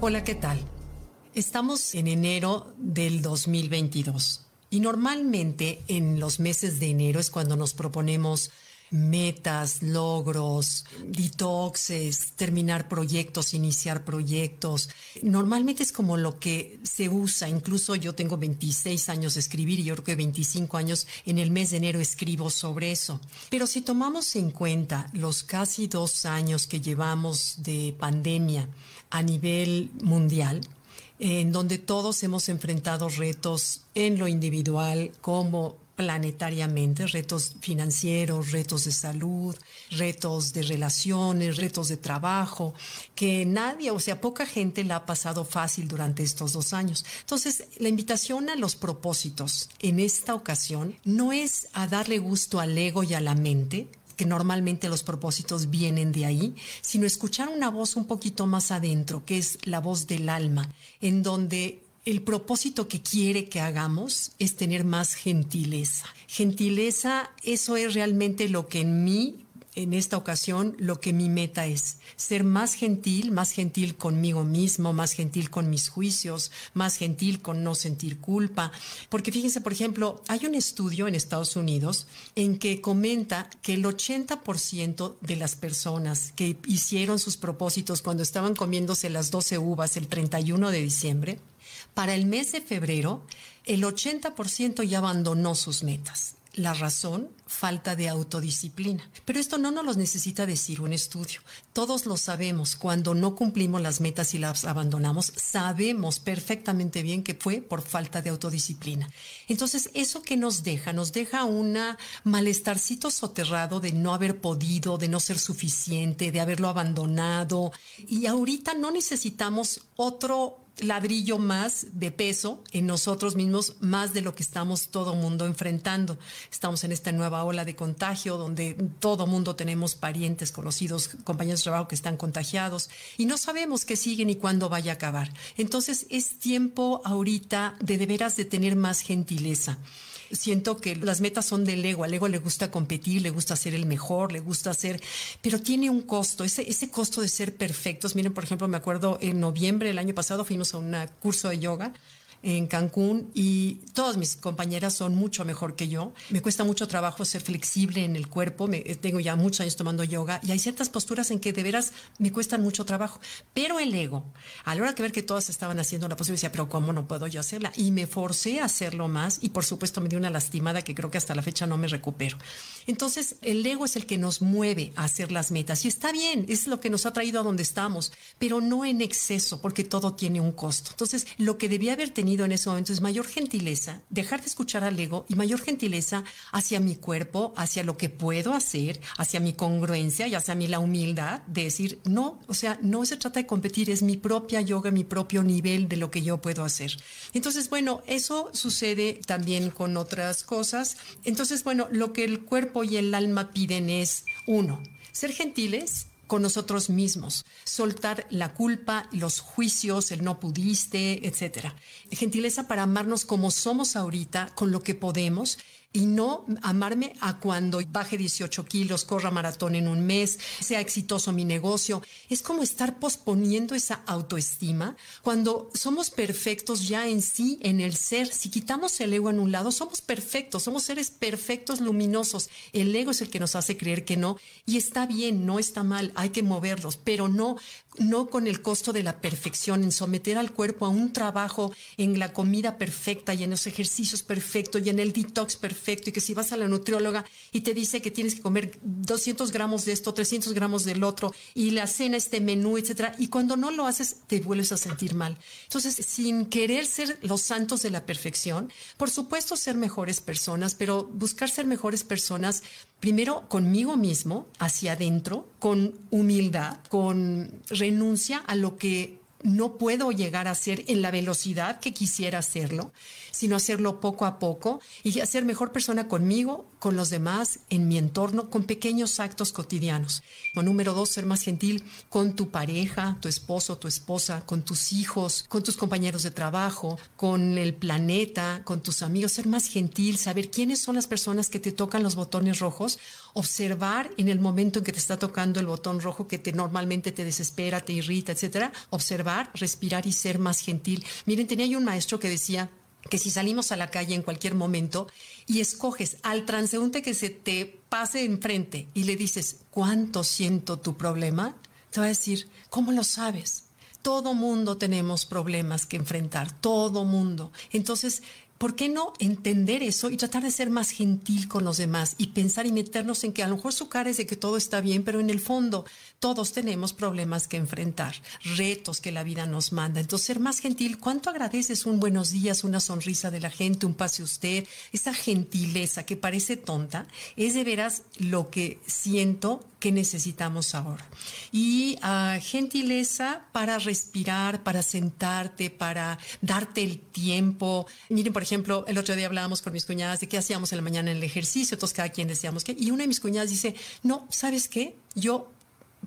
Hola, ¿qué tal? Estamos en enero del 2022 y normalmente en los meses de enero es cuando nos proponemos metas, logros, detoxes, terminar proyectos, iniciar proyectos. Normalmente es como lo que se usa. Incluso yo tengo 26 años de escribir y yo creo que 25 años en el mes de enero escribo sobre eso. Pero si tomamos en cuenta los casi dos años que llevamos de pandemia a nivel mundial, en donde todos hemos enfrentado retos en lo individual como planetariamente, retos financieros, retos de salud, retos de relaciones, retos de trabajo, que nadie, o sea, poca gente la ha pasado fácil durante estos dos años. Entonces, la invitación a los propósitos en esta ocasión no es a darle gusto al ego y a la mente, que normalmente los propósitos vienen de ahí, sino escuchar una voz un poquito más adentro, que es la voz del alma, en donde el propósito que quiere que hagamos es tener más gentileza. Gentileza, eso es realmente lo que en mí, en esta ocasión, lo que mi meta es. Ser más gentil, más gentil conmigo mismo, más gentil con mis juicios, más gentil con no sentir culpa. Porque fíjense, por ejemplo, hay un estudio en Estados Unidos en que comenta que el 80% de las personas que hicieron sus propósitos cuando estaban comiéndose las 12 uvas el 31 de diciembre, para el mes de febrero, el 80% ya abandonó sus metas. La razón, falta de autodisciplina. Pero esto no nos lo necesita decir un estudio. Todos lo sabemos. Cuando no cumplimos las metas y las abandonamos, sabemos perfectamente bien que fue por falta de autodisciplina. Entonces, eso que nos deja, nos deja un malestarcito soterrado de no haber podido, de no ser suficiente, de haberlo abandonado. Y ahorita no necesitamos otro ladrillo más de peso en nosotros mismos, más de lo que estamos todo mundo enfrentando. Estamos en esta nueva ola de contagio donde todo mundo tenemos parientes, conocidos, compañeros de trabajo que están contagiados y no sabemos qué sigue ni cuándo vaya a acabar. Entonces es tiempo ahorita de de veras de tener más gentileza siento que las metas son del ego. Al ego le gusta competir, le gusta ser el mejor, le gusta ser, pero tiene un costo, ese, ese costo de ser perfectos. Miren, por ejemplo, me acuerdo en noviembre del año pasado fuimos a un curso de yoga en Cancún y todas mis compañeras son mucho mejor que yo. Me cuesta mucho trabajo ser flexible en el cuerpo. Me, eh, tengo ya muchos años tomando yoga y hay ciertas posturas en que de veras me cuestan mucho trabajo. Pero el ego, a la hora de ver que todas estaban haciendo la postura, decía, pero ¿cómo no puedo yo hacerla? Y me forcé a hacerlo más y por supuesto me dio una lastimada que creo que hasta la fecha no me recupero. Entonces, el ego es el que nos mueve a hacer las metas y está bien, es lo que nos ha traído a donde estamos, pero no en exceso porque todo tiene un costo. Entonces, lo que debía haber tenido en ese momento es mayor gentileza, dejar de escuchar al ego y mayor gentileza hacia mi cuerpo, hacia lo que puedo hacer, hacia mi congruencia y hacia mí la humildad de decir, no, o sea, no se trata de competir, es mi propia yoga, mi propio nivel de lo que yo puedo hacer. Entonces, bueno, eso sucede también con otras cosas. Entonces, bueno, lo que el cuerpo y el alma piden es, uno, ser gentiles, con nosotros mismos, soltar la culpa, los juicios, el no pudiste, etcétera. Gentileza para amarnos como somos ahorita, con lo que podemos y no amarme a cuando baje 18 kilos, corra maratón en un mes, sea exitoso mi negocio. Es como estar posponiendo esa autoestima cuando somos perfectos ya en sí, en el ser. Si quitamos el ego en un lado, somos perfectos, somos seres perfectos, luminosos. El ego es el que nos hace creer que no. Y está bien, no está mal, hay que moverlos, pero no, no con el costo de la perfección, en someter al cuerpo a un trabajo en la comida perfecta y en los ejercicios perfectos y en el detox perfecto y que si vas a la nutrióloga y te dice que tienes que comer 200 gramos de esto, 300 gramos del otro y la cena este menú, etcétera, y cuando no lo haces te vuelves a sentir mal. Entonces, sin querer ser los santos de la perfección, por supuesto ser mejores personas, pero buscar ser mejores personas primero conmigo mismo, hacia adentro, con humildad, con renuncia a lo que no puedo llegar a ser en la velocidad que quisiera hacerlo, sino hacerlo poco a poco y ser mejor persona conmigo, con los demás, en mi entorno, con pequeños actos cotidianos. O número dos, ser más gentil con tu pareja, tu esposo, tu esposa, con tus hijos, con tus compañeros de trabajo, con el planeta, con tus amigos. Ser más gentil, saber quiénes son las personas que te tocan los botones rojos, observar en el momento en que te está tocando el botón rojo que te normalmente te desespera, te irrita, etcétera. Observar, respirar y ser más gentil. Miren, tenía yo un maestro que decía, que si salimos a la calle en cualquier momento y escoges al transeúnte que se te pase enfrente y le dices, ¿cuánto siento tu problema? Te va a decir, ¿cómo lo sabes? Todo mundo tenemos problemas que enfrentar, todo mundo. Entonces, ¿por qué no entender eso y tratar de ser más gentil con los demás y pensar y meternos en que a lo mejor su cara es de que todo está bien, pero en el fondo todos tenemos problemas que enfrentar, retos que la vida nos manda. Entonces, ser más gentil, ¿cuánto agradeces un buenos días, una sonrisa de la gente, un pase usted? Esa gentileza que parece tonta es de veras lo que siento que necesitamos ahora. Y uh, gentileza para respirar, para sentarte, para darte el tiempo. Miren, por ejemplo, el otro día hablábamos con mis cuñadas de qué hacíamos en la mañana en el ejercicio, entonces cada quien decíamos que, y una de mis cuñadas dice, no, ¿sabes qué? Yo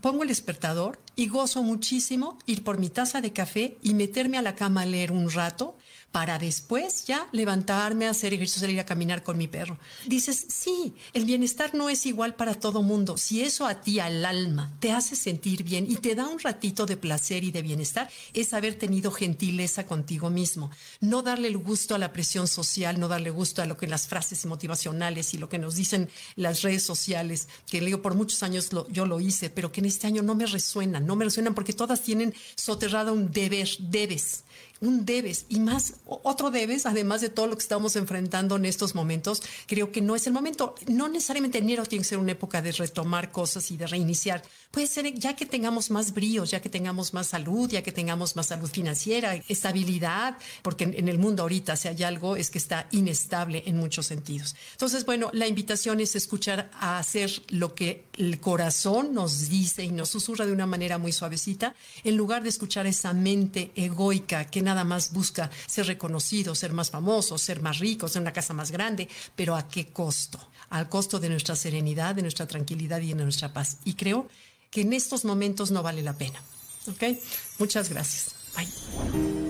pongo el despertador y gozo muchísimo ir por mi taza de café y meterme a la cama a leer un rato para después ya levantarme, hacer ejercicio, salir a caminar con mi perro. Dices, sí, el bienestar no es igual para todo mundo. Si eso a ti, al alma, te hace sentir bien y te da un ratito de placer y de bienestar, es haber tenido gentileza contigo mismo. No darle el gusto a la presión social, no darle gusto a lo que las frases motivacionales y lo que nos dicen las redes sociales, que digo por muchos años yo lo hice, pero que en este año no me resuenan, no me resuenan porque todas tienen soterrado un deber, debes un debes y más otro debes, además de todo lo que estamos enfrentando en estos momentos, creo que no es el momento. No necesariamente enero tiene que ser una época de retomar cosas y de reiniciar. Puede ser ya que tengamos más bríos, ya que tengamos más salud, ya que tengamos más salud financiera, estabilidad, porque en, el mundo ahorita si hay algo es que está inestable en muchos sentidos. Entonces, bueno, la invitación es escuchar a hacer lo que el corazón nos dice y nos susurra de una manera muy suavecita, en lugar de escuchar esa mente egoica que nada más busca ser reconocido, ser más famoso, ser más rico, ser una casa más grande, pero ¿a qué costo? Al costo de nuestra serenidad, de nuestra tranquilidad y de nuestra paz. Y creo que en estos momentos no vale la pena. Muchas gracias. Bye.